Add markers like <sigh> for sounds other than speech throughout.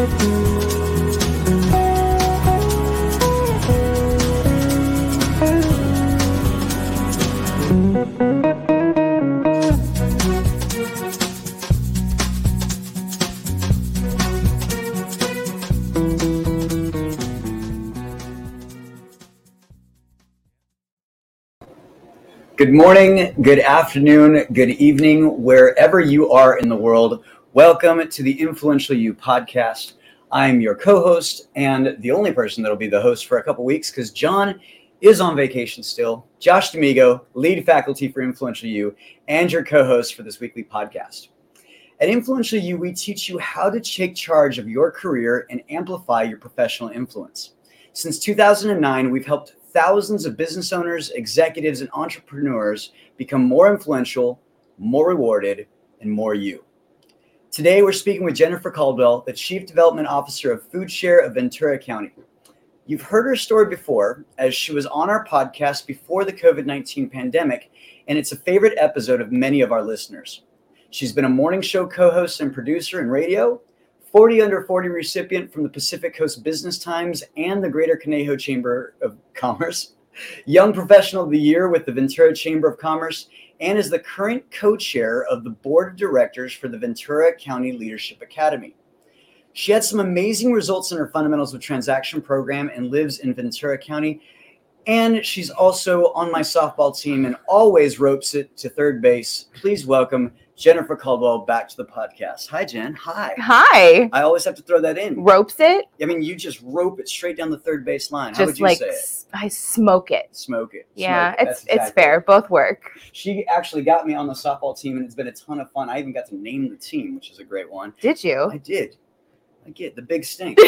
Good morning, good afternoon, good evening, wherever you are in the world. Welcome to the Influential You podcast. I'm your co host and the only person that'll be the host for a couple weeks because John is on vacation still. Josh D'Amigo, lead faculty for Influential You, and your co host for this weekly podcast. At Influential You, we teach you how to take charge of your career and amplify your professional influence. Since 2009, we've helped thousands of business owners, executives, and entrepreneurs become more influential, more rewarded, and more you. Today, we're speaking with Jennifer Caldwell, the Chief Development Officer of FoodShare of Ventura County. You've heard her story before, as she was on our podcast before the COVID 19 pandemic, and it's a favorite episode of many of our listeners. She's been a morning show co host and producer in radio, 40 under 40 recipient from the Pacific Coast Business Times and the Greater Conejo Chamber of Commerce, Young Professional of the Year with the Ventura Chamber of Commerce, and is the current co chair of the board of directors for the Ventura County Leadership Academy. She had some amazing results in her fundamentals of transaction program and lives in Ventura County. And she's also on my softball team and always ropes it to third base. Please welcome Jennifer Caldwell back to the podcast. Hi, Jen. Hi. Hi. I always have to throw that in. Ropes it? I mean, you just rope it straight down the third base line. How would Just you like say it? s- I smoke it. Smoke it. Yeah, Smoke it. it's That's it's exactly fair. it. Both work. She actually got me on the softball team, and it's been a ton of fun. I even got to name the team, which is a great one. Did you? I did. I get the big stink.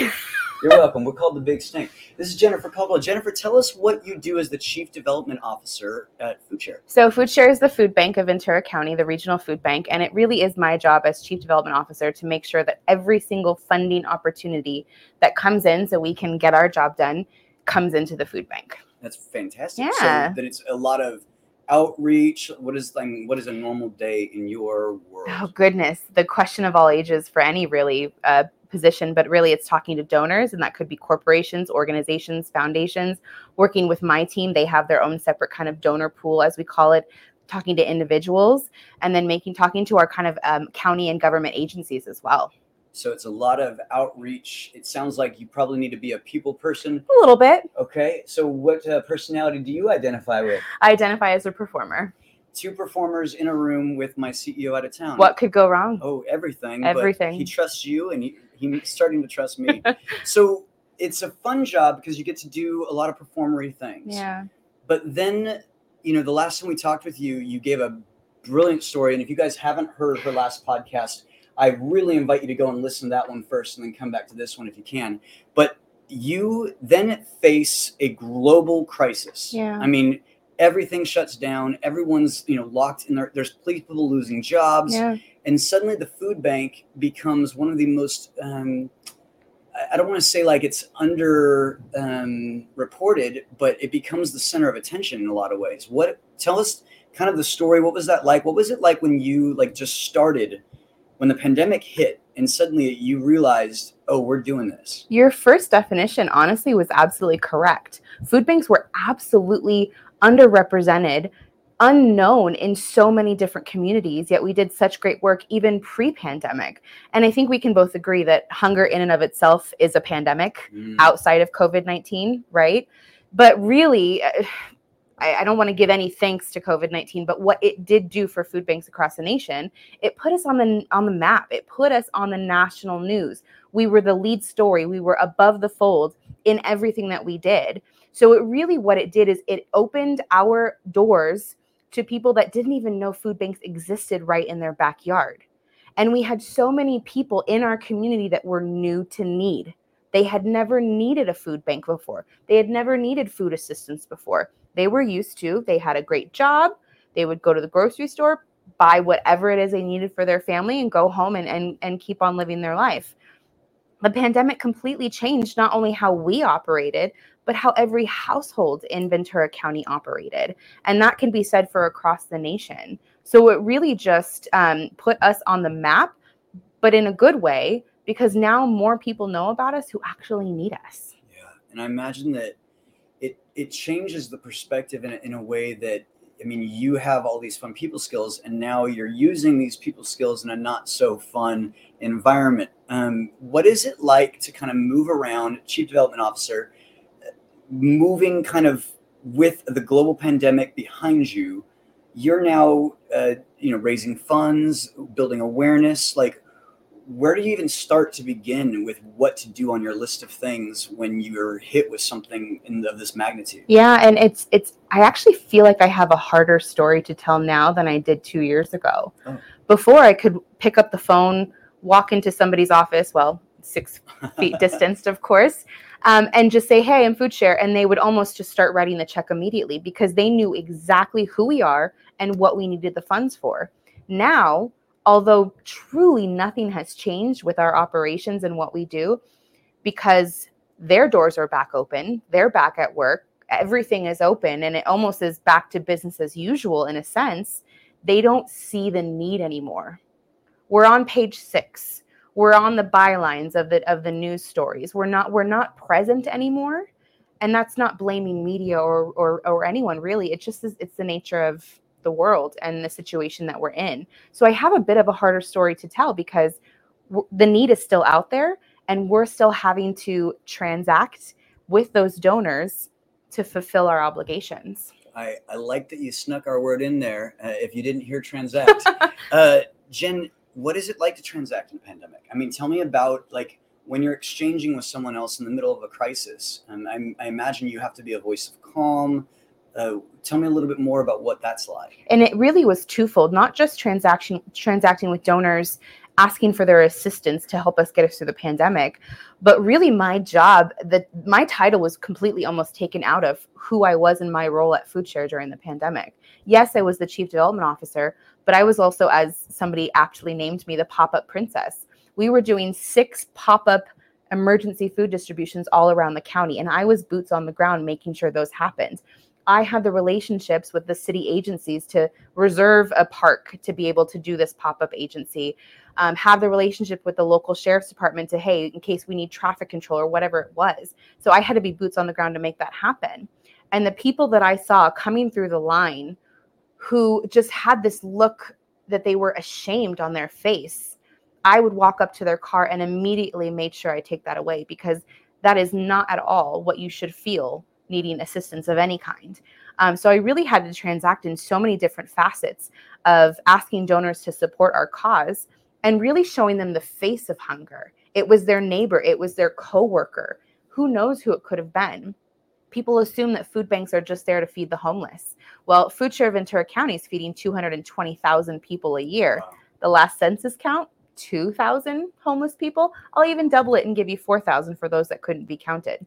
You're welcome. We're called the Big Stink. This is Jennifer Caldwell. Jennifer, tell us what you do as the Chief Development Officer at FoodShare. So FoodShare is the food bank of Ventura County, the regional food bank, and it really is my job as chief development officer to make sure that every single funding opportunity that comes in so we can get our job done comes into the food bank. That's fantastic. Yeah. So that it's a lot of outreach. What is like what is a normal day in your world? Oh goodness, the question of all ages for any really uh, position, but really it's talking to donors, and that could be corporations, organizations, foundations. Working with my team, they have their own separate kind of donor pool, as we call it. Talking to individuals, and then making talking to our kind of um, county and government agencies as well. So it's a lot of outreach. It sounds like you probably need to be a people person. A little bit. Okay. So what uh, personality do you identify with? I identify as a performer. Two performers in a room with my CEO out of town. What could go wrong? Oh, everything. but Everything. he trusts you, and he, he's starting to trust me. <laughs> so it's a fun job because you get to do a lot of performery things. Yeah. But then, you know, the last time we talked with you, you gave a brilliant story. And if you guys haven't heard her last podcast, I really invite you to go and listen to that one first and then come back to this one if you can. But you then face a global crisis. Yeah. I mean, everything shuts down. Everyone's, you know, locked in there. There's people losing jobs Yeah. And suddenly the food bank becomes one of the most um, I- don't want to say like it's under um, reported but it becomes the center of attention in a lot of ways. What tell us kind of the story. What was that like? What was it like when you like just started when the pandemic hit and suddenly you realized oh we're doing this? Your first definition, honestly, was absolutely correct. Food banks were absolutely underrepresented, unknown in so many different communities, yet we did such great work even pre pandemic. And I think we can both agree that hunger, in and of itself, is a pandemic Mm. outside of COVID 19, right? But really, <sighs> I, I don't want to give any thanks to COVID 19, but what it did do for food banks across the nation, it put us on the on the map. It put us on the national news. We were the lead story. We were above the fold in everything that we did. So it really what it did is it opened our doors to people that didn't even know food banks existed right in their backyard. And we had so many people in our community that were new to need. They had never needed a food bank before. They had never needed food assistance before. They were used to, they had a great job. They would go to the grocery store, buy whatever it is they needed for their family, and go home and, and, and keep on living their life. The pandemic completely changed not only how we operated, but how every household in Ventura County operated. And that can be said for across the nation. So it really just um, put us on the map, but in a good way, because now more people know about us who actually need us. Yeah. And I imagine that it it changes the perspective in a, in a way that I mean, you have all these fun people skills, and now you're using these people skills in a not so fun environment. Um, what is it like to kind of move around, chief development officer, moving kind of with the global pandemic behind you? You're now, uh, you know, raising funds, building awareness. Like, where do you even start to begin with what to do on your list of things when you're hit with something in, of this magnitude yeah and it's it's i actually feel like i have a harder story to tell now than i did two years ago oh. before i could pick up the phone walk into somebody's office well six feet <laughs> distanced of course um, and just say hey i'm food share and they would almost just start writing the check immediately because they knew exactly who we are and what we needed the funds for now although truly nothing has changed with our operations and what we do because their doors are back open, they're back at work, everything is open, and it almost is back to business as usual in a sense. They don't see the need anymore. We're on page six. We're on the bylines of the of the news stories. We're not we're not present anymore, and that's not blaming media or or, or anyone really. It just is, it's the nature of the world and the situation that we're in. So I have a bit of a harder story to tell because w- the need is still out there and we're still having to transact with those donors to fulfill our obligations. I, I like that you snuck our word in there. Uh, if you didn't hear transact, <laughs> uh, Jen, what is it like to transact in a pandemic? I mean, tell me about like when you're exchanging with someone else in the middle of a crisis. And I, I imagine you have to be a voice of calm, uh, tell me a little bit more about what that's like. And it really was twofold, not just transaction transacting with donors asking for their assistance to help us get us through the pandemic but really my job that my title was completely almost taken out of who i was in my role at foodshare during the pandemic yes i was the chief development officer but i was also as somebody actually named me the pop-up princess we were doing six pop-up emergency food distributions all around the county and i was boots on the ground making sure those happened I had the relationships with the city agencies to reserve a park to be able to do this pop up agency, um, have the relationship with the local sheriff's department to, hey, in case we need traffic control or whatever it was. So I had to be boots on the ground to make that happen. And the people that I saw coming through the line who just had this look that they were ashamed on their face, I would walk up to their car and immediately made sure I take that away because that is not at all what you should feel needing assistance of any kind. Um, so I really had to transact in so many different facets of asking donors to support our cause and really showing them the face of hunger. It was their neighbor, it was their coworker. Who knows who it could have been? People assume that food banks are just there to feed the homeless. Well, Food Share Ventura County is feeding 220,000 people a year. Wow. The last census count, 2,000 homeless people. I'll even double it and give you 4,000 for those that couldn't be counted.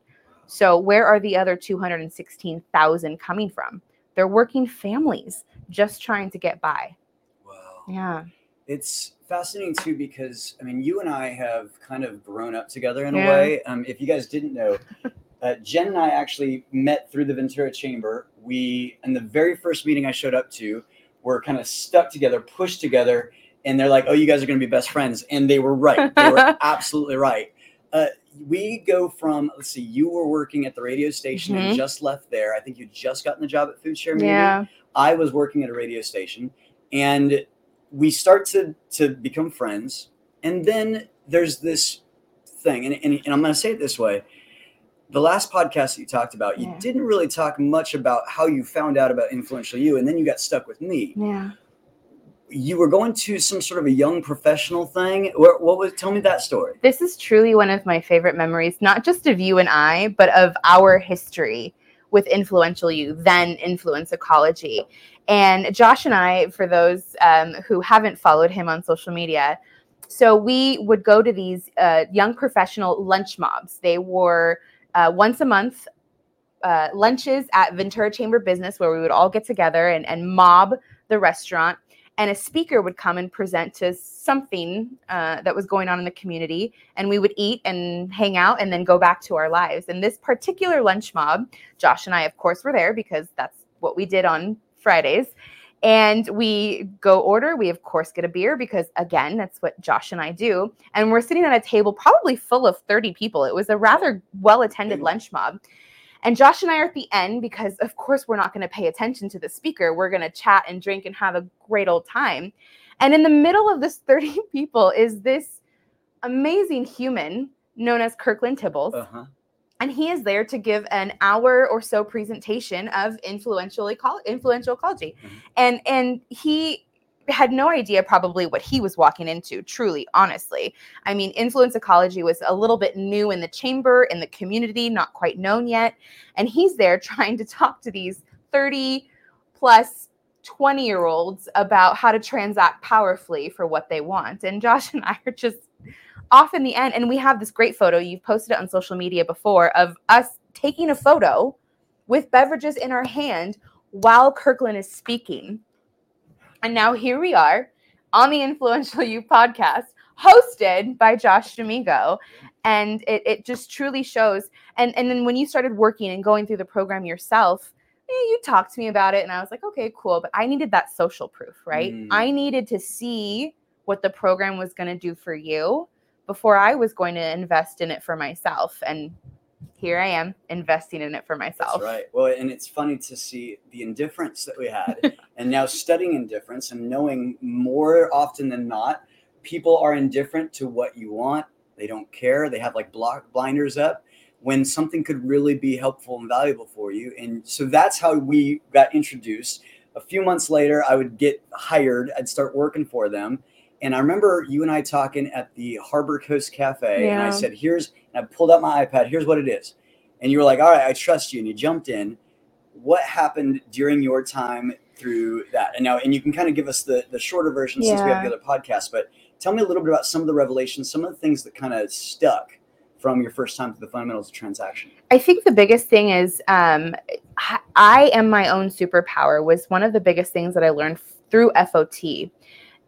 So, where are the other 216,000 coming from? They're working families just trying to get by. Wow. Yeah. It's fascinating too because I mean, you and I have kind of grown up together in yeah. a way. Um, if you guys didn't know, <laughs> uh, Jen and I actually met through the Ventura Chamber. We, in the very first meeting I showed up to, were kind of stuck together, pushed together, and they're like, "Oh, you guys are going to be best friends," and they were right. They were <laughs> absolutely right. Uh, we go from let's see, you were working at the radio station mm-hmm. and just left there. I think you just gotten the job at Food Share. Maybe yeah. I was working at a radio station, and we start to to become friends. And then there's this thing, and, and, and I'm going to say it this way: the last podcast that you talked about, you yeah. didn't really talk much about how you found out about influential you, and then you got stuck with me. Yeah you were going to some sort of a young professional thing. What, what, was? Tell me that story. This is truly one of my favorite memories, not just of you and I, but of our history with influential you, then influence ecology. And Josh and I, for those um, who haven't followed him on social media, so we would go to these uh, young professional lunch mobs. They were uh, once a month uh, lunches at Ventura Chamber Business, where we would all get together and, and mob the restaurant. And a speaker would come and present to something uh, that was going on in the community. And we would eat and hang out and then go back to our lives. And this particular lunch mob josh and i of course were there because that's what we did on fridays And we go order. We, of course, get a beer because, again, that's what Josh and I do. And we're sitting at a table probably full of 30 people. It was a rather well attended lunch mob. And Josh and I are at the end because, of course, we're not going to pay attention to the speaker. We're going to chat and drink and have a great old time. And in the middle of this <laughs> 30 people is this amazing human known as Kirkland Tibbels. Uh-huh. And he is there to give an hour or so presentation of influential, eco- influential ecology. Mm-hmm. And, and he had no idea probably what he was walking into, truly, honestly. I mean, influence ecology was a little bit new in the chamber, in the community, not quite known yet. And he's there <laughs> trying to talk to these 30 plus 20 year olds about how to transact powerfully for what they want. And Josh and I are just off in the end. And we have this great photo. You've posted it on social media before of us taking a photo with beverages in our hand while Kirkland is speaking. And now here we are on the Influential You podcast, hosted by Josh D'Amigo. And it, it just truly shows. And, and then when you started working and going through the program yourself, eh, you talked to me about it and I was like, okay, cool. But I needed that social proof, right? Mm. I needed to see what the program was going to do for you before I was going to invest in it for myself. And here I am investing in it for myself. That's right. Well, and it's funny to see the indifference that we had, <laughs> and now studying indifference and knowing more often than not, people are indifferent to what you want. They don't care. They have like block blinders up when something could really be helpful and valuable for you. And so that's how we got introduced. A few months later, I would get hired. I'd start working for them and I remember you and I talking at the Harbor Cove Cafe, yeah. and I said, "Here's," and I pulled out my iPad. Here's what it is, and you were like, "All right, I trust you," and you jumped in. What happened during your time through that? And now, and you can kind of give us the the shorter version yeah. since we have the other podcast, but tell me a little bit about some of the revelations, some of the things that kind of stuck from your first time through the fundamentals of transaction. I think the biggest thing is um, I am my own superpower was one of the biggest things that I learned through FOT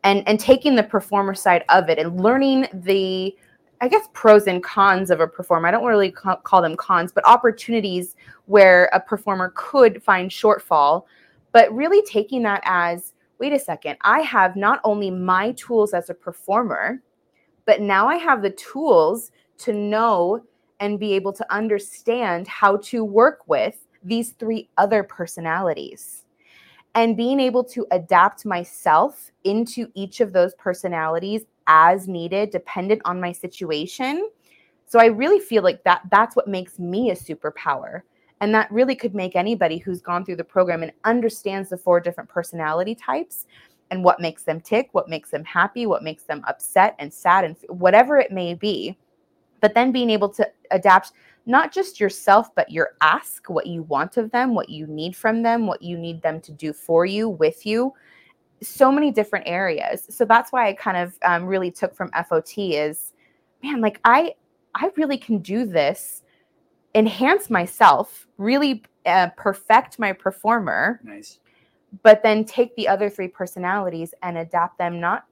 and and taking the performer side of it and learning the I guess pros and cons of a performer. I don't really call them cons, but opportunities where a performer could find shortfall, but really taking that as wait a second, I have not only my tools as a performer, but now I have the tools to know and be able to understand how to work with these three other personalities and being able to adapt myself into each of those personalities as needed dependent on my situation. So i really feel like that that's what makes me a superpower. And that really could make anybody who's gone through the program and understands the four different personality types and what makes them tick what makes them happy what makes them upset and sad and whatever it may be. But then being able to adapt not just yourself, but your ask, what you want of them, what you need from them, what you need them to do for you, with you, so many different areas. So that's why I kind of um, really took from FOT is, man, like I, I really can do this, enhance myself, really uh, perfect my performer. Nice. But then take the other three personalities and adapt them not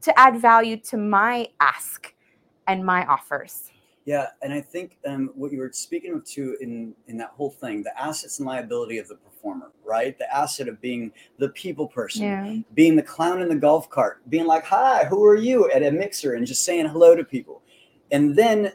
to add value to my ask and my offers. Yeah, and I think um, what you were speaking of too in in that whole thing, the assets and liability of the performer, right? The asset of being the people person, yeah. being the clown in the golf cart, being like, "Hi, who are you?" at a mixer and just saying hello to people, and then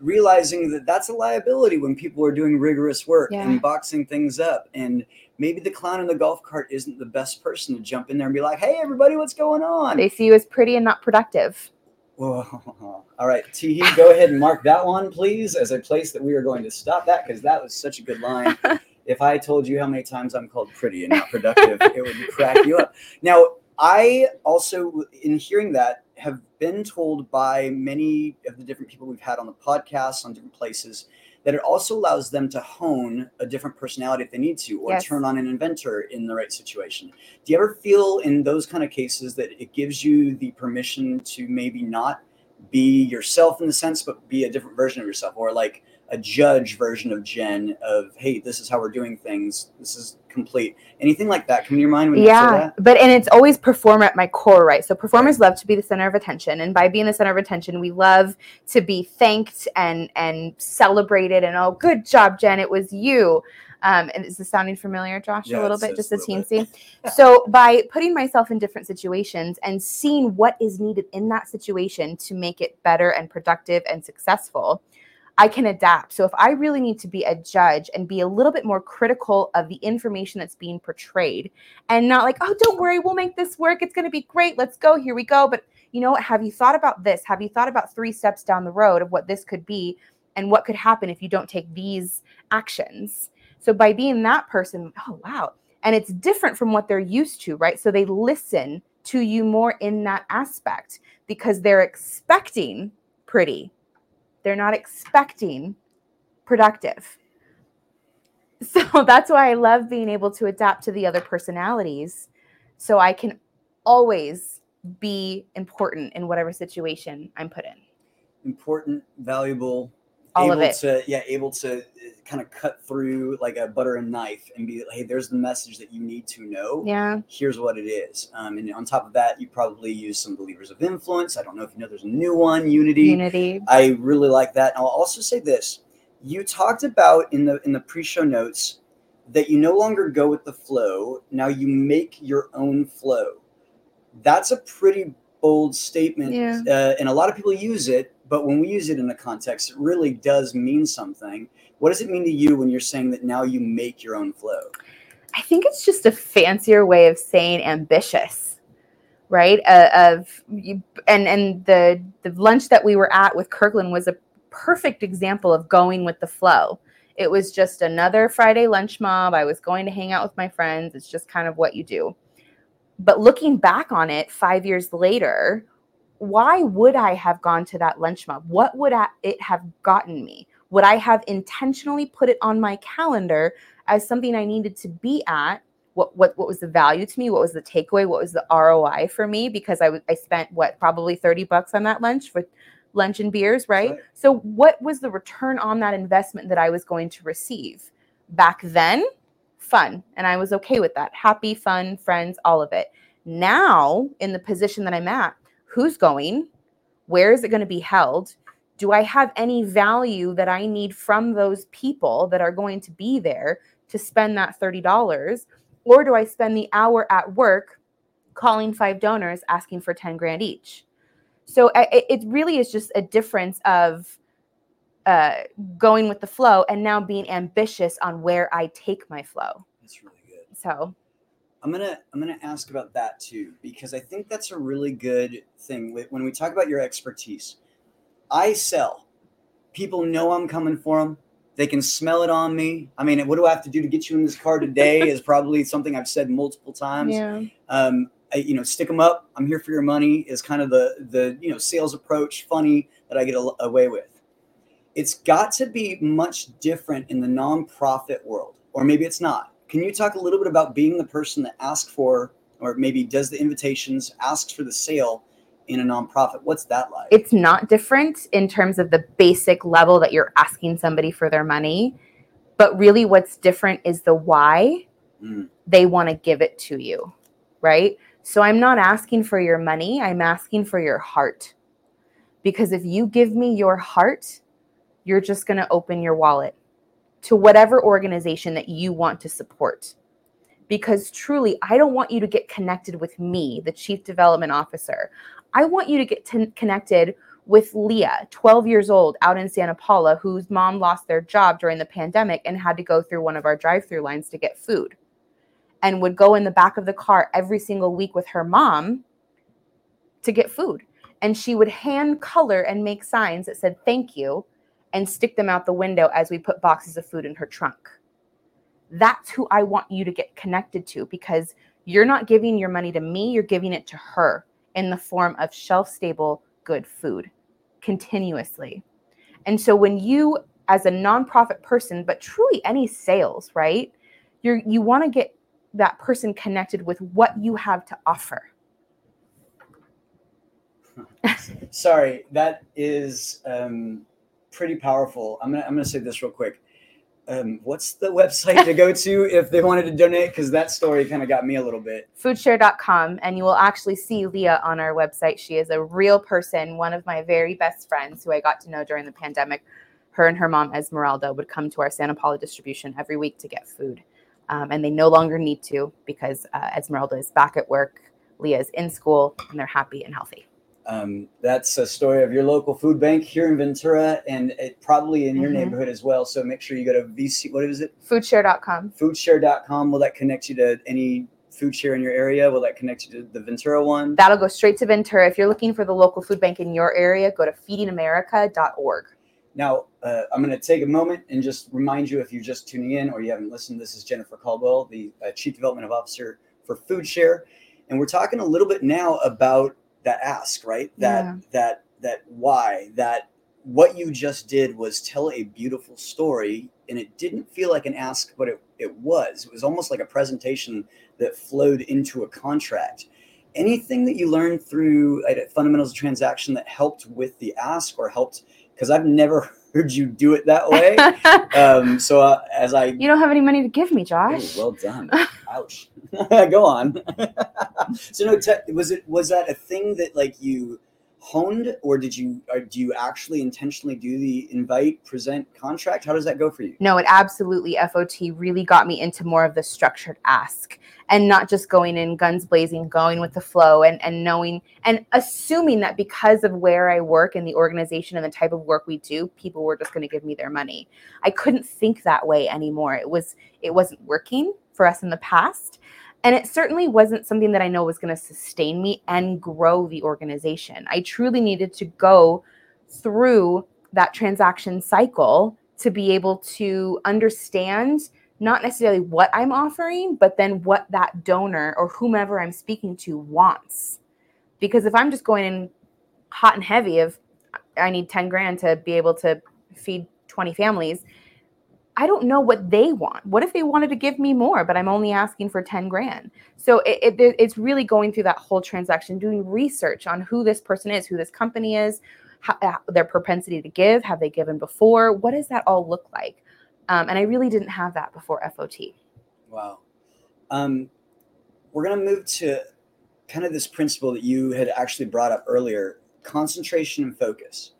realizing that that's a liability when people are doing rigorous work yeah. and boxing things up and maybe the clown in the golf cart isn't the best person to jump in there and be like hey everybody what's going on they see you as pretty and not productive Whoa. <laughs> All right, Teehee, go ahead and mark that one, please, as a place that we are going to stop that because that was such a good line. <laughs> if I told you how many times I'm called pretty and not productive, it would crack you up. Now, I also, in hearing that, have been told by many of the different people we've had on the podcast, on different places, that it also allows them to hone a different personality if they need to or yes. turn on an inventor in the right situation. Do you ever feel in those kind of cases that it gives you the permission to maybe not be yourself in the sense but be a different version of yourself? Or like a judge version of jen of hey this is how we're doing things. This is complete. Anything like that come to your mind when yeah, you say that? But and it's always performer at my core, right? So performers right. love to be the center of attention. And by being the center of attention, we love to be thanked and and celebrated and oh, good job, Jen. It was you. Um, and is this sounding familiar, Josh, Yeah, a little bit, just a teensy? so by putting myself in different situations and seeing what is needed in that situation to make it better and productive and successful, I can adapt. So if I really need to be a judge and be a little bit more critical of the information that's being portrayed and not like, oh, don't worry, we'll make this work. It's going to be great. Let's go. Here we go. But you know what? Have you thought about this? Have you thought about three steps down the road of what this could be and what could happen if you don't take these actions? So by being that person, oh, wow. And it's different from what they're used to, right? So they listen to you more in that aspect because they're expecting pretty they're not expecting productive. So <laughs> that's why I love being able to adapt to the other personalities so I can always be important in whatever situation I'm put in. Important, valuable, All able of it. to yeah, able to kind of cut through like a butter and knife and be like, hey, there's the message that you need to know. Yeah. Here's what it is. Um, and on top of that, you probably use some believers of influence. I don't know if you know there's a new one, Unity. Unity. I really like that. And I'll also say this: you talked about in the in the pre-show notes that you no longer go with the flow. Now you make your own flow. That's a pretty bold statement, Yeah. uh, and a lot of people use it. But when we use it in a context, it really does mean something. What does it mean to you when you're saying that now you make your own flow? I think it's just a fancier way of saying ambitious, right? Uh, of and and the the lunch that we were at with Kirkland was a perfect example of going with the flow. It was just another Friday lunch mob. I was going to hang out with my friends. It's just kind of what you do. But looking back on it 5 years later, why would I have gone to that lunch mob? What would I- it have gotten me? Would I have intentionally put it on my calendar as something I needed to be at. What what what was the value to me? What was the takeaway? What was the ROI for me? Because I w- I spent what probably thirty bucks on that lunch for lunch and beers, right? Right. So what was the return on that investment that I was going to receive back then? Fun, and I was okay with that. Happy, fun, friends, all of it. Now in the position that I'm at, who's going? Where is it going to be held? do I have any value that I need from those people that are going to be there to spend that $30? Or do I spend the hour at work calling five donors asking for 10 grand each? So it really is just a difference of uh, going with the flow and now being ambitious on where I take my flow. That's really good. So I'm gonna I'm gonna ask about that too because I think that's a really good thing when we talk about your expertise. I sell. People know I'm coming for them. They can smell it on me. I mean, what do I have to do to get you in this car today? is <laughs> probably something I've said multiple times. yeah, Um, I, you know, stick them up. I'm here for your money. Is kind of the the you know sales approach, funny that I get a, away with. It's got to be much different in the nonprofit world, or maybe it's not. Can you talk a little bit about being the person that asks for, or maybe does the invitations, asks for the sale in a nonprofit? What's that like? it's not different in terms of the basic level that you're asking somebody for their money. But really, what's different is the why Mm. they want to give it to you, right? So I'm not asking for your money, I'm asking for your heart. Because if you give me your heart, you're just going to open your wallet to whatever organization that you want to support. Because truly, I don't want you to get connected with me, the chief development officer. I want you to get connected with Leah, 12 years old, out in Santa Paula, whose mom lost their job during the pandemic and had to go through one of our drive through lines to get food and would go in the back of the car every single week with her mom to get food. And she would hand color and make signs that said thank you and stick them out the window as we put boxes of food in her trunk. That's who I want you to get connected to because you're not giving your money to me, you're giving it to her in the form of shelf stable, good food continuously. And so when you, as a nonprofit person, but truly any sales, right? You're, you want to get that person connected with what you have to offer. <laughs> Sorry, that is um, pretty powerful. I'm gonna I'm gonna say this real quick. Um, what's the <laughs> website to go to if they wanted to donate? Because that story kind of got me a little bit. foodshare.com and you will actually see Leah on our website. She is a real person, one of my very best friends who I got to know during the pandemic. her and her mom Esmeralda would come to our Santa Paula distribution every week to get food, um, and they no longer need to because uh, Esmeralda is back at work, Leah's in school, and they're happy and healthy. Um, that's a story of your local food bank here in Ventura and it, probably in your Mhm. neighborhood as well. So make sure you go to VC, what is it? Foodshare.com. Foodshare.com. Will that connect you to any food share in your area? Will that connect you to the Ventura one? That'll go straight to Ventura. If you're looking for the local food bank in your area, go to feedingamerica.org. Now, uh, I'm going to take a moment and just remind you if you're just tuning in or you haven't listened, this is Jennifer Caldwell, the uh, Chief Development Officer for Food Share. And we're talking a little bit now about that ask, right? That, Yeah. that, that why, that what you just did was tell a beautiful story and it didn't feel like an ask, but it, it was. It was almost like a presentation that flowed into a contract. Anything that you learned through uh, fundamentals of transaction that helped with the ask or helped because I've never heard you do it that way. <laughs> um, so uh, as I, you don't have any money to give me, Ooh, Josh. well done. <laughs> Ouch. <laughs> Go on. so no, te- was it was that a thing that like you honed, or did you or do you actually intentionally do the invite present contract? How does that go for you? No, it absolutely FOT really got me into more of the structured ask and not just going in guns blazing, going with the flow and, and knowing and assuming that because of where I work and the organization and the type of work we do, people were just going to give me their money. I couldn't think that way anymore. It was it wasn't working for us in the past. And it certainly wasn't something that I know was going to sustain me and grow the organization. I truly needed to go through that transaction cycle to be able to understand not necessarily what I'm offering, but then what that donor or whomever I'm speaking to wants. Because if I'm just going in hot and heavy of I need 10 grand to be able to feed 20 families, I don't know what they want. What if they wanted to give me more, but I'm only asking for 10 grand? So it, it, it's really going through that whole transaction, doing research on who this person is, who this company is, how, uh, their propensity to give. Have they given before? What does that all look like? Um, and I really didn't have that before FOT. Wow. Um, we're going to move to kind of this principle that you had actually brought up earlier concentration and focus.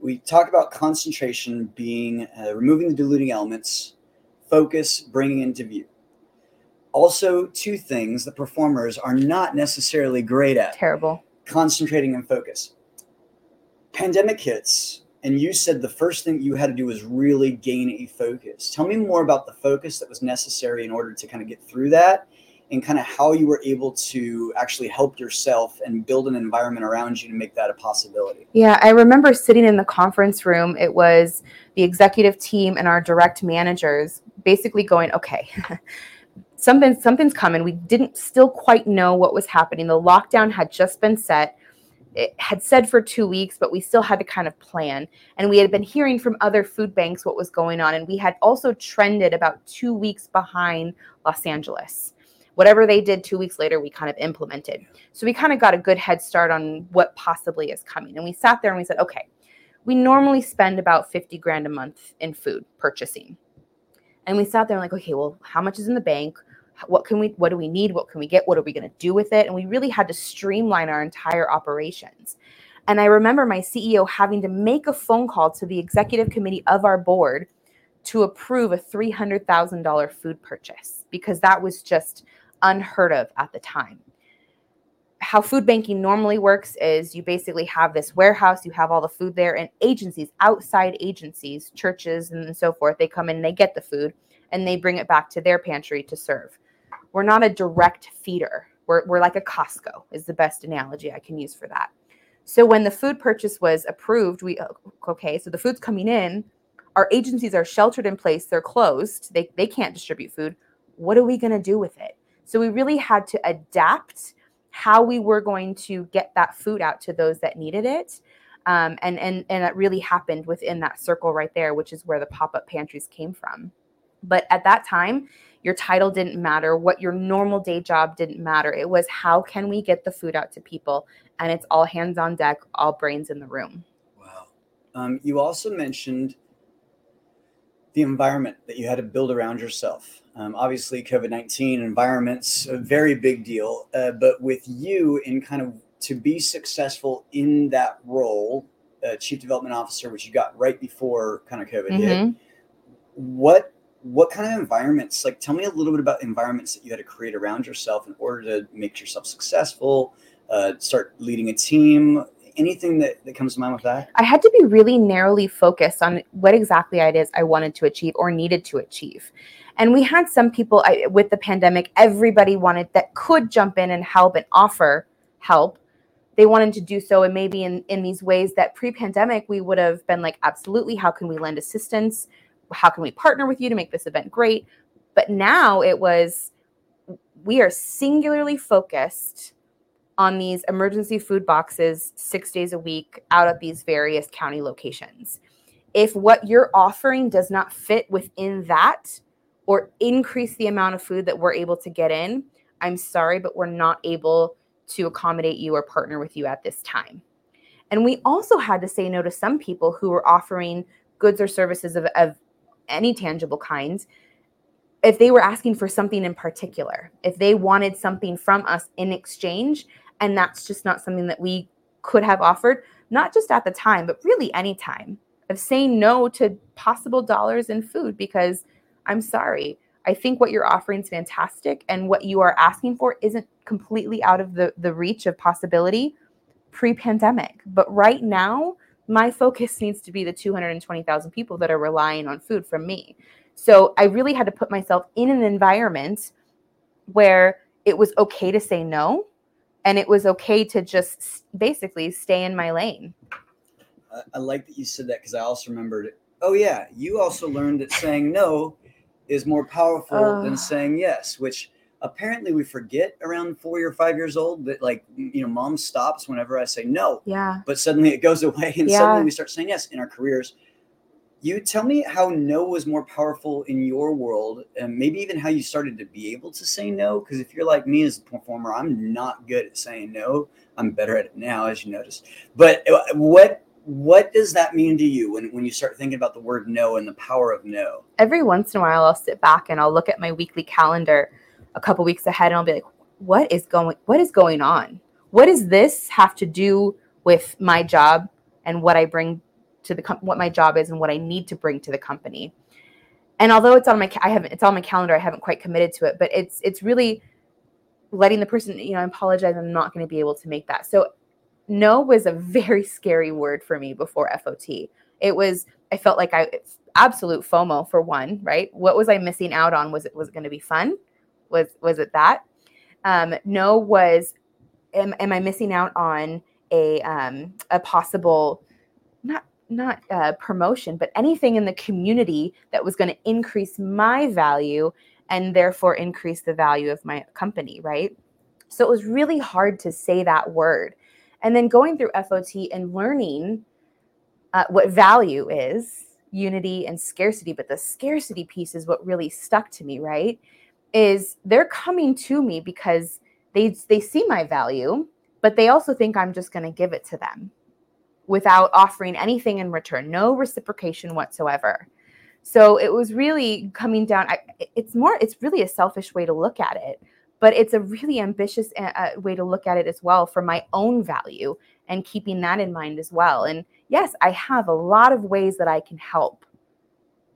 We talk about concentration being uh, removing the diluting elements, focus bringing into view. Also, two things that performers are not necessarily great at Terrible. concentrating and focus. Pandemic hits, and you said the first thing you had to do was really gain a focus. Tell me more about the focus that was necessary in order to kind of get through that and kind of how you were able to actually help yourself and build an environment around you to make that a possibility. Yeah, I remember sitting in the conference room. It was the executive team and our direct managers basically going, okay, <laughs> something something's coming. We didn't still quite know what was happening. The lockdown had just been set. It had said for two weeks, but we still had to kind of plan. And we had been hearing from other food banks what was going on. And we had also trended about two weeks behind Los Angeles. Whatever they did two weeks later, we kind of implemented. So we kind of got a good head start on what possibly is coming. And we sat there and we said, okay, we normally spend about 50 grand a month in food purchasing. And we sat there and like, okay, well, how much is in the bank? What can we what do we need? What can we get? What are we going to do with it? And we really had to streamline our entire operations. And I remember my CEO having to make a phone call to the executive committee of our board to approve a $300,000 food purchase because that was just unheard of at the time. How food banking normally works is you basically have this warehouse, you have all the food there, and agencies, outside agencies, churches, and so forth, they come in they get the food and they bring it back to their pantry to serve. We're not a direct feeder. We're, we're like a Costco, is the best analogy I can use for that. So when the food purchase was approved, we oh, okay, so the food's coming in, our agencies are sheltered in place, they're closed, they, they can't distribute food. What are we going to do with it? So we really had to adapt how we were going to get that food out to those that needed it. Um, and and and it really happened within that circle right there, which is where the pop-up pantries came from. But at that time, your title didn't matter, what your normal day job didn't matter. It was how can we get the food out to people? And it's all hands on deck, all brains in the room. Wow. Um, you also mentioned the environment that you had to build around yourself. Um, obviously, COVID 19 environment's a very big deal, uh, but with you in kind of to be successful in that role, uh, chief development officer, which you got right before kind of COVID hit. Mhm. What what kind of environments? Like, tell me a little bit about environments that you had to create around yourself in order to make yourself successful. Uh, start leading a team. Anything that, that comes to mind with that? I had to be really narrowly focused on what exactly it is I wanted to achieve or needed to achieve. And we had some people I, with the pandemic, everybody wanted that could jump in and help and offer help. They wanted to do so, and maybe in, in these ways that pre pandemic, we would have been like, absolutely, how can we lend assistance? How can we partner with you to make this event great? But now it was, we are singularly focused on these emergency food boxes six days a week out at these various county locations. If what you're offering does not fit within that or increase the amount of food that we're able to get in, I'm sorry, but we're not able to accommodate you or partner with you at this time. And we also had to say no to some people who were offering goods or services of, of any tangible kinds if they were asking for something in particular, if they wanted something from us in exchange, and that's just not something that we could have offered, not just at the time, but really any time of saying no to possible dollars in food because I'm sorry. I think what you're offering is fantastic, and what you are asking for isn't completely out of the, the reach of possibility pre pandemic. But right now, my focus <laughs> needs to be the 220,000 people that are relying on food from me. So I really had to put myself in an environment where it was okay to say no and it was okay to just basically stay in my lane. I, I like that you said that because I also remembered. Oh yeah, you also learned that saying no is more powerful than saying yes, which apparently we forget around four or five years old. That like you know, mom stops whenever I say no, Yeah. but suddenly it goes <laughs> away, and Yeah. suddenly we start saying yes in our careers. You tell me how no was more powerful in your world, and maybe even how you started to be able to say no. Because if you're like me as a performer, I'm not good at saying no. I'm better at it now, as you noticed. But uh, what what does that mean to you when, when you start thinking about the word no and the power of no? Every once in a while I'll sit back and I'll look at my weekly calendar a couple weeks ahead and I'll be like, what is going what is going on? What does this have to do with my job and what I bring to the com- what my job is and what I need to bring to the company? And although it's on my I haven't it's on my calendar, I haven't quite committed to it, but it's it's really letting the person, you know, I apologize, I'm not going to be able to make that. So no was a very scary word for me before FOT. It was I felt like I absolute FOMO for one, right? What was I missing out on? Was it was it going to be fun? Was was it that? Um, no was am, am I missing out on a um, a possible not not uh, promotion, but anything in the community that was going to increase my value and therefore increase the value of my company, right? So it was really hard to say that word. And then going through FOT and learning uh, what value is unity and scarcity, but the scarcity piece is what really stuck to me, right? Is they're coming to me because they they see my value, but they also think I'm just going to give it to them without offering anything in return, no reciprocation whatsoever. So it was really coming down. It's more, it's really a selfish way to look at it, but it's a really ambitious uh, uh, way to look at it as well for my own value and keeping that in mind as well. And yes, I have a lot of ways that I can help,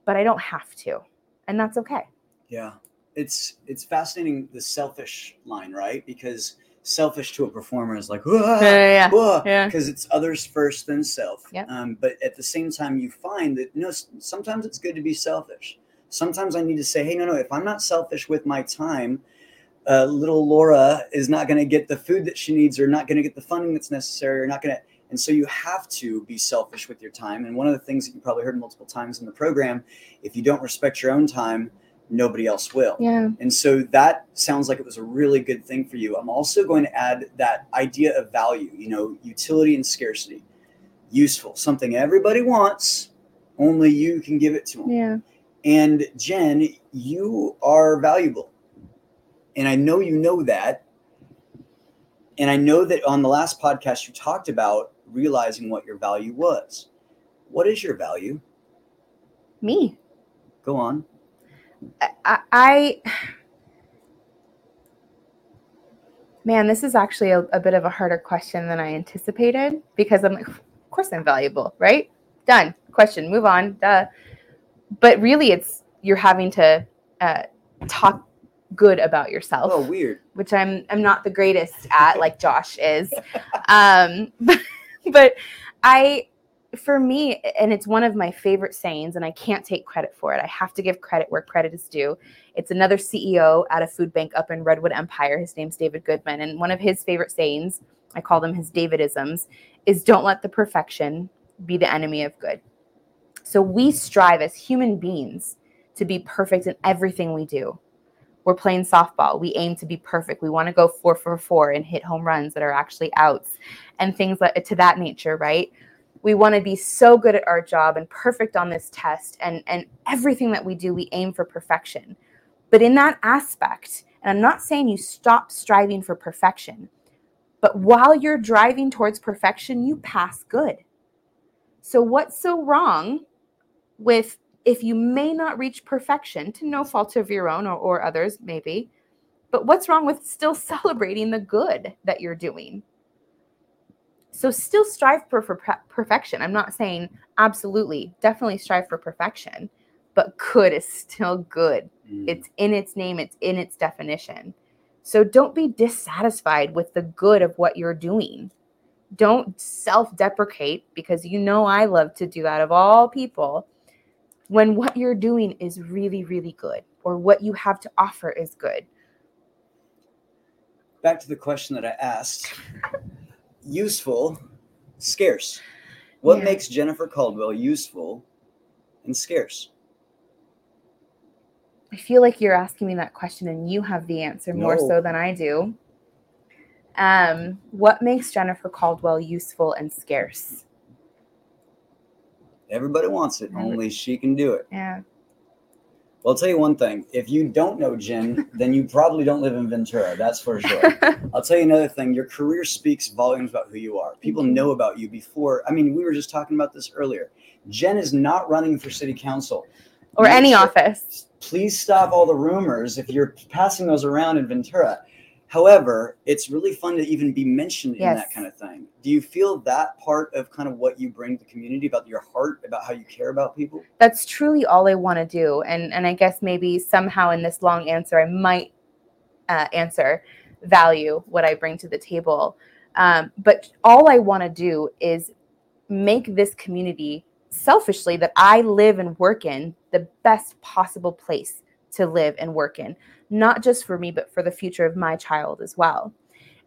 but I don't have to, and that's okay. Yeah, it's it's fascinating the selfish line, right? Because selfish to a performer is like, yeah, yeah. because it's others first, than self. Yep. Um, but at the same time, you find that no, s- sometimes it's good to be selfish. Sometimes I need to say, hey, no, no, if I'm not selfish with my time, uh, little Laura is not going to get the food that she needs, or not going to get the funding that's necessary, or not going to. And so you have to be selfish with your time. And one of the things that you probably heard multiple times in the program, if you don't respect your own time, nobody else will. Yeah. And so that sounds like it was a really good thing for you. I'm also going to add that idea of value, you know, utility and scarcity. Useful, something everybody wants, only you can give it to them. Yeah. And Jen, you are valuable. And I know you know that. And I know that on the last podcast, you talked about realizing what your value was. What is your value? Me. Go on. I, I man, this is actually a, a bit of a harder question than I anticipated because I'm like, of course I'm valuable, right? Done. Question. Move on. Duh. But really, it's you're having to uh, talk good about yourself. Oh, weird. Which I'm I'm not the greatest at, like <laughs> Josh is. Um, <laughs> but, but I, for me, and it's one of my favorite sayings, and I can't take credit for it. I have to give credit where credit is due. It's another CEO at a food bank up in Redwood Empire. His name's David Goodman, and one of his favorite sayings, I call them his Davidisms, is "Don't let the perfection be the enemy of good." So we strive as human beings to be perfect in everything we do. We're playing softball. We aim to be perfect. We want to go four for four and hit home runs that are actually outs and things like to that nature, right? We want to be so good at our job and perfect on this test and and everything that we do, we aim for perfection. But in that aspect, and I'm not saying you stop striving for perfection, but while you're driving towards perfection, you pass good. So what's so wrong with if you may not reach perfection to no fault of your own or, or others, maybe, but what's wrong with still <laughs> celebrating the good that you're doing? So still strive for, for perfection. I'm not saying absolutely, definitely strive for perfection, but good is still good. Mm. It's in its name, it's in its definition. So don't be dissatisfied with the good of what you're doing. Don't self deprecate because you know I love to do that of all people when what you're doing is really, really good or what you have to offer is good. Back to the question that I asked <laughs> useful, scarce. What yeah. makes Jennifer Caldwell useful and scarce? I feel like you're asking me that question and you have the answer more no. so than I do. Um, what makes Jennifer Caldwell useful and scarce? Everybody wants it. Only she can do it. Yeah. Well, I'll tell you one thing. If you don't know Jen, <laughs> then you probably don't live in Ventura. That's for sure. <laughs> I'll tell you another thing. Your career speaks volumes about who you are. People know about you before. I mean, we were just talking about this earlier. Jen is not running for city council or Make any sure, office. Please stop all the rumors if you're passing those around in Ventura. However, it's really fun to even be mentioned yes. in that kind of thing. Do you feel that part of kind of what you bring to the community about your heart, about how you care about people? That's truly all I want to do. And and I guess maybe somehow in this long answer, I might uh, answer value what I bring to the table. Um, but all I want to do is make this community selfishly that I live and work in the best possible place to live and work in not just for me, but for the future of my child as well.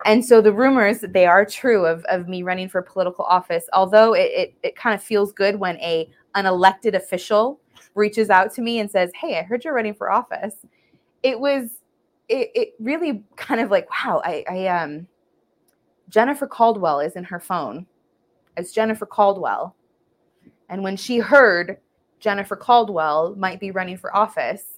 And so the rumors, they are true of, of me running for political office, although it, it, it kind of feels good when a an elected official reaches out to me and says, Hey, I heard you're running for office. It was it, it really kind of like, wow, I, I um Jennifer Caldwell is in her phone as Jennifer Caldwell. And when she heard Jennifer Caldwell might be running for office,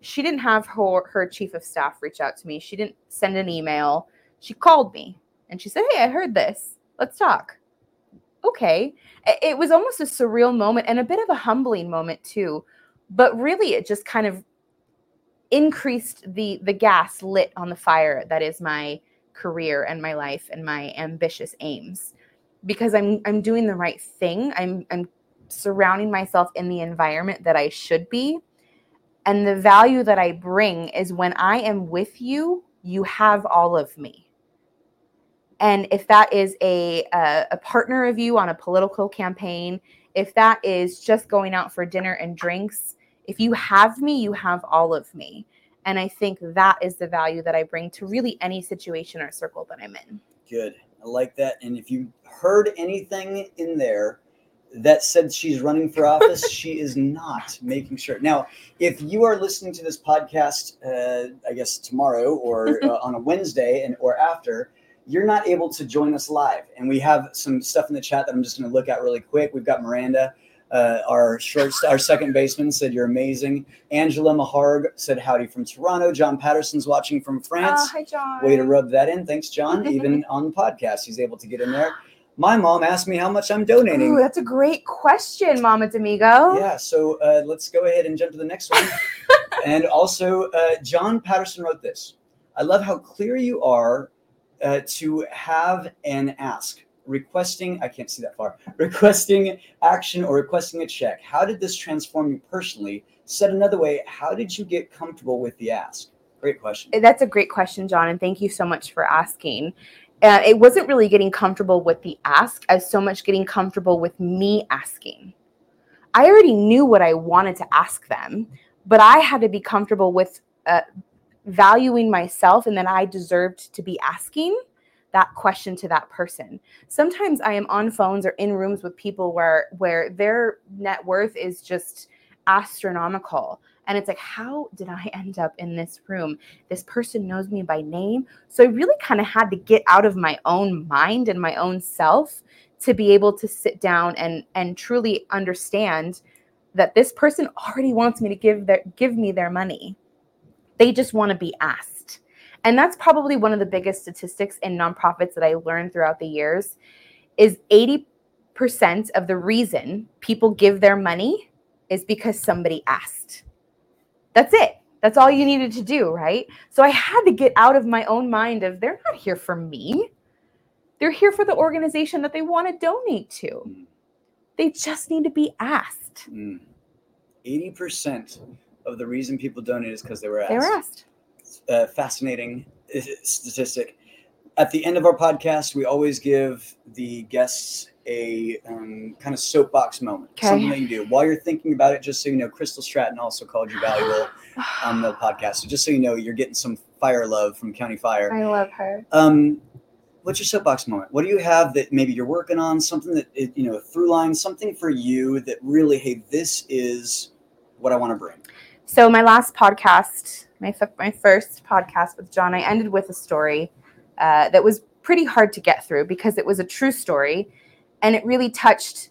she didn't have her her chief of staff reach out to me. She didn't send an email. She called me and she said, "Hey, I heard this. Let's talk." Okay. It was almost a surreal moment and a bit of a humbling moment too. But really it just kind of increased the the gas lit on the fire that is my career and my life and my ambitious aims because I'm I'm doing the right thing. I'm I'm surrounding myself in the environment that I should be and the value that I bring is when I am with you, you have all of me. And if that is a, a, a, partner of you on a political campaign, if that is just going out for dinner and drinks, if you have me, you have all of me. And I think that is the value that I bring to really any situation or circle that I'm in. Good. I like that. And if you heard anything in there that said she's running for office, <laughs> she is not making sure. Now, if you are listening to this podcast, uh, I guess tomorrow or <laughs> uh, on a Wednesday and or after, you're not able to join us live. And we have some stuff in the chat that I'm just going to look at really quick. We've got Miranda, uh, our short, our second baseman said you're amazing. Angela Maharg said howdy from Toronto. John Patterson's watching from France. Oh, hi, John. Way to rub that in. Thanks, John. <laughs> Even on the podcast, he's able to get in there my mom asked me how much I'm donating. Ooh, that's a great question, Mama Domingo. Yeah, so uh, let's go ahead and jump to the next one. <laughs> and also, uh, John Patterson wrote this I love how clear you are uh, to have and ask. requesting, I can't see that far, requesting action or requesting a check. How did this transform you personally? Said another way, how did you get comfortable with the ask? Great question. That's a great question, John, and thank you so much for asking. Uh, it wasn't really getting comfortable with the ask as so much getting comfortable with me asking. I already knew what I wanted to ask them, but I had to be comfortable with uh, valuing myself and that I deserved to be asking that question to that person. Sometimes I am on phones or in rooms with people where where their net worth is just astronomical and it's like how did I <laughs> end up in this room? This person knows me by name. So I really kind of had to get out of my own mind and my own self to be able to sit down and and truly understand that this person already wants me to give their give me their money. They just want to be asked. And that's probably one of the biggest statistics in nonprofits that I learned throughout the years is 80% of the reason people give their money is because somebody asked. That's it. That's all you needed to do, right? So I had to get out of my own mind of they're not here for me. They're here for the organization that they want to donate to. Mm. They just need to be asked. Mm. 80% of the reason people donate is because they were asked. They were asked. Uh, fascinating uh, statistic. At the end of our podcast, we always give the guests a um, kind of soapbox moment, okay. something that you do while you're thinking about it. Just so you know, Crystal Stratton also called you valuable <sighs> on the podcast. So just so you know, you're getting some fire love from County Fire. I love her. Um, what's your soapbox moment? What do you have that maybe you're working on? Something that you know, through line, something for you that really, hey, this is what I want to bring. So my last podcast, my my first podcast with John, I ended with a story uh, that was pretty hard to get through because it was a true story, and it really touched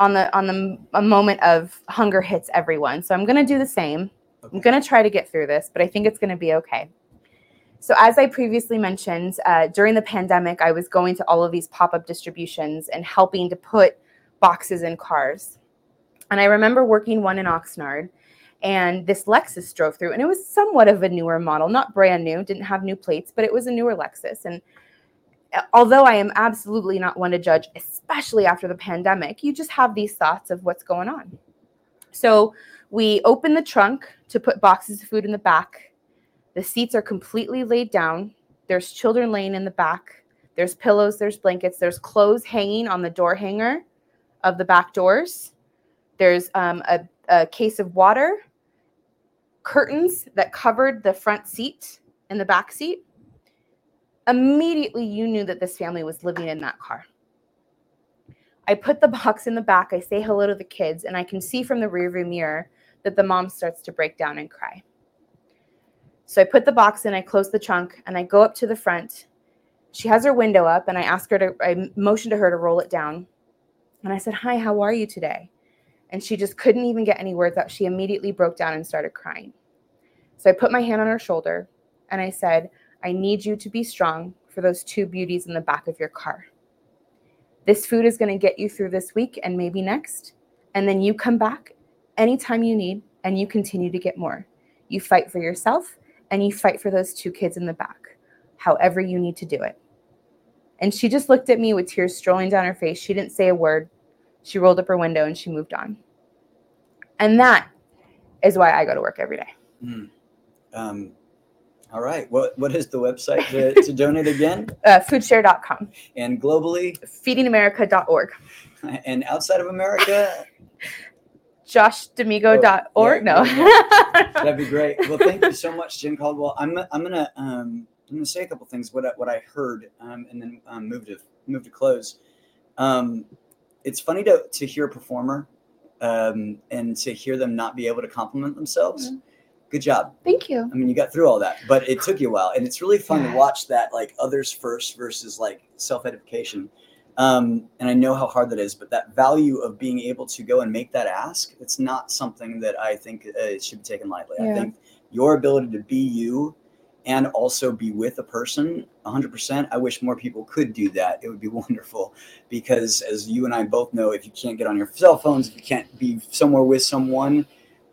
on the on the a moment of hunger hits everyone. So I'm going to do the same. Okay. I'm going to try to get through this, but I think it's going to be okay. So, as I previously mentioned, uh, during the pandemic, I was going to all of these pop up distributions and helping to put boxes in cars. And I remember working one in Oxnard, and this Lexus drove through, and it was somewhat of a newer model, not brand new, didn't have new plates, but it was a newer Lexus. And although I am absolutely not one to judge, especially after the pandemic, you just have these thoughts of what's going on. So, we open the trunk to put boxes of food in the back the seats are completely laid down. There's children laying in the back. There's pillows, there's blankets, there's clothes hanging on the door hanger of the back doors. There's um, a, a case of water, curtains that covered the front seat and the back seat. Immediately, you knew that this family was living in that car. I put the box in the back. I say hello to the kids, and I can see from the rearview mirror that the mom starts to break down and cry. So I put the box in, I close the trunk, and I go up to the front. She has her window up, and I ask her to, I motioned to her to roll it down. And I said, Hi, how are you today? And she just couldn't even get any words out. She immediately broke down and started crying. So I put my hand on her shoulder and I said, I need you to be strong for those two beauties in the back of your car. This food is going to get you through this week and maybe next. And then you come back anytime you need and you continue to get more. You fight for yourself and you fight for those two kids in the back, however you need to do it. And she just looked at me with tears strolling down her face. She didn't say a word. She rolled up her window and she moved on. And that is why I go to work every day. Mm. Um, all right. What what is the website to, <laughs> to donate again? Uh, foodshare.com. And globally? Feedingamerica.org. <laughs> And outside of America? <laughs> joshdomingo.org. Oh, no. Yeah, That'd be great. Well, thank you so much, Jen Caldwell. I'm, I'm gonna um, I'm gonna say a couple things what I, what I heard um, and then um, move to move to close. Um, it's funny to to hear a performer um, and to hear them not be able to compliment themselves. Mm-hmm. Good job. Thank you. I mean, you got through all that, but it took you a while, and it's really fun to watch that like others first versus like self edification. Um, and I know how hard that is, but that value of being able to go and make that ask, it's not something that I think uh, should be taken lightly. Yeah. I think your ability to be you and also be with a person 100%. I wish more people could do that. It would be <laughs> wonderful because, as you and I both know, if you can't get on your cell phones, if you can't be somewhere with someone,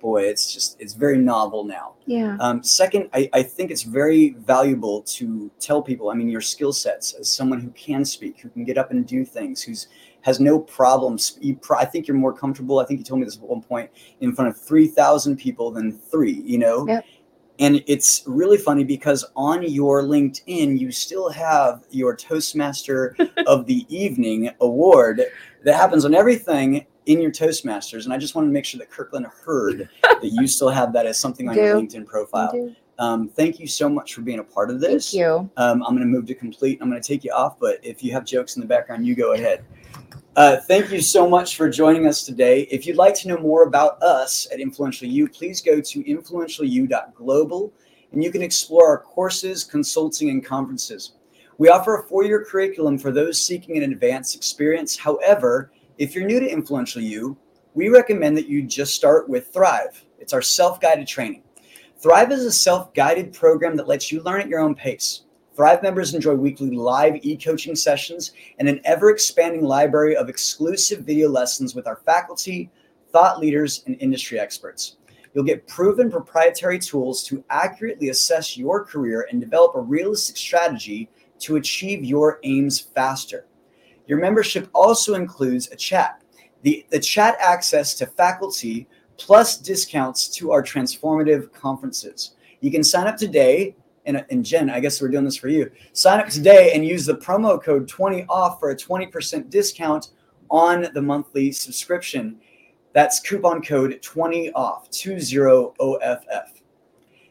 boy, it's just it's very novel now. Yeah. Um, second, I, I think it's very valuable to tell people. I mean, your skill sets as someone who can speak, who can get up and do things, who's has no problems. You pro- I think you're more comfortable. I think you told me this at one point in front of three thousand people than three. You know. Yep. And it's really funny because on your LinkedIn, you still have your Toastmaster <laughs> of the Evening award that happens on everything in your Toastmasters. And I just wanted to make sure that Kirkland heard <laughs> that you still have that as something on your LinkedIn profile. Um, thank you so much for being a part of this. Thank you. Um, I'm going to move to complete. I'm going to take you off, but if you have jokes in the background, you go ahead. Uh, thank you so much for joining us today. If you'd like to know more about us at Influential U, please go to influentialu.global and you can explore our courses, consulting, and conferences. We offer a four year curriculum for those seeking an advanced experience. However, if you're new to Influential U, we recommend that you just start with Thrive. It's our self guided training. Thrive is a self guided program that lets you learn at your own pace. Thrive members enjoy weekly live e coaching sessions and an ever expanding library of exclusive video lessons with our faculty, thought leaders, and industry experts. You'll get proven proprietary tools to accurately assess your career and develop a realistic strategy to achieve your aims faster. Your membership also includes a chat, the, the chat access to faculty plus discounts to our transformative conferences. You can sign up today. And, and Jen, I guess we're doing this for you. Sign up today and use the promo code 20 off for a 20% discount on the monthly subscription. That's coupon code 20 off, 20OFF.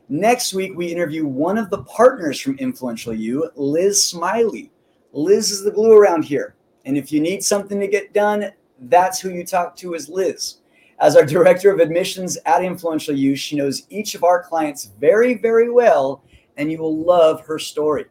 Next week, we interview one of the partners from Influential U, Liz Smiley. Liz is the glue around here. And if you need something to get done, that's who you talk to is Liz. As our director of admissions at Influential U, she knows each of our clients very, very well, and you will love her story.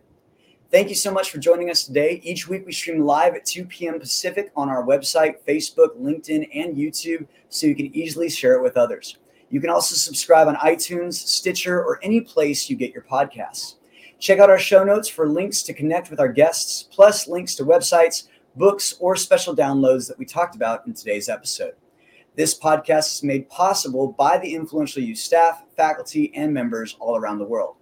Thank you so much for joining us today. Each week we stream live at 2 p.m. Pacific on our website, Facebook, LinkedIn, and YouTube, so you can easily share it with others. You can also subscribe on iTunes, Stitcher, or any place you get your podcasts. Check out our show notes for links to connect with our guests, plus links to websites, books, or special downloads that we talked about in today's episode. This podcast is made possible by the Influential U staff, faculty, and members all around the world.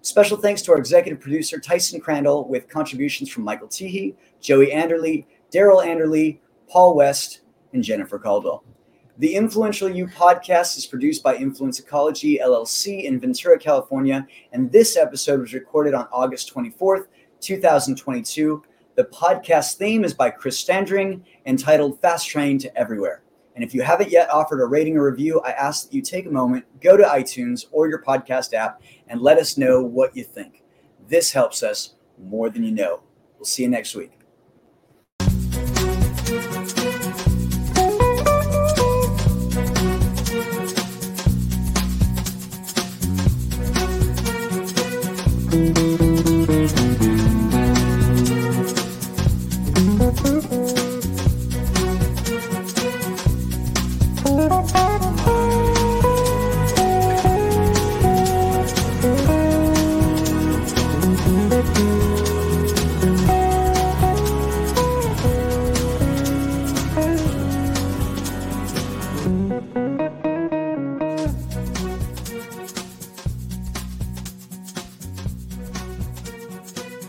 Special thanks to our executive producer, Tyson Crandall, with contributions from Michael Teehee, Joey Anderley, Daryl Anderley, Paul West, and Jennifer Caldwell. The Influential U podcast is produced by Influence Ecology LLC in Ventura, California, and this episode was recorded on August 24th, 2022. The podcast theme is by Chris Standring, entitled Fast Train to Everywhere. And if you haven't yet offered a rating or review, I ask that you take a moment, go to iTunes or your podcast app, and let us know what you think. This helps us more than you know. We'll see you next week.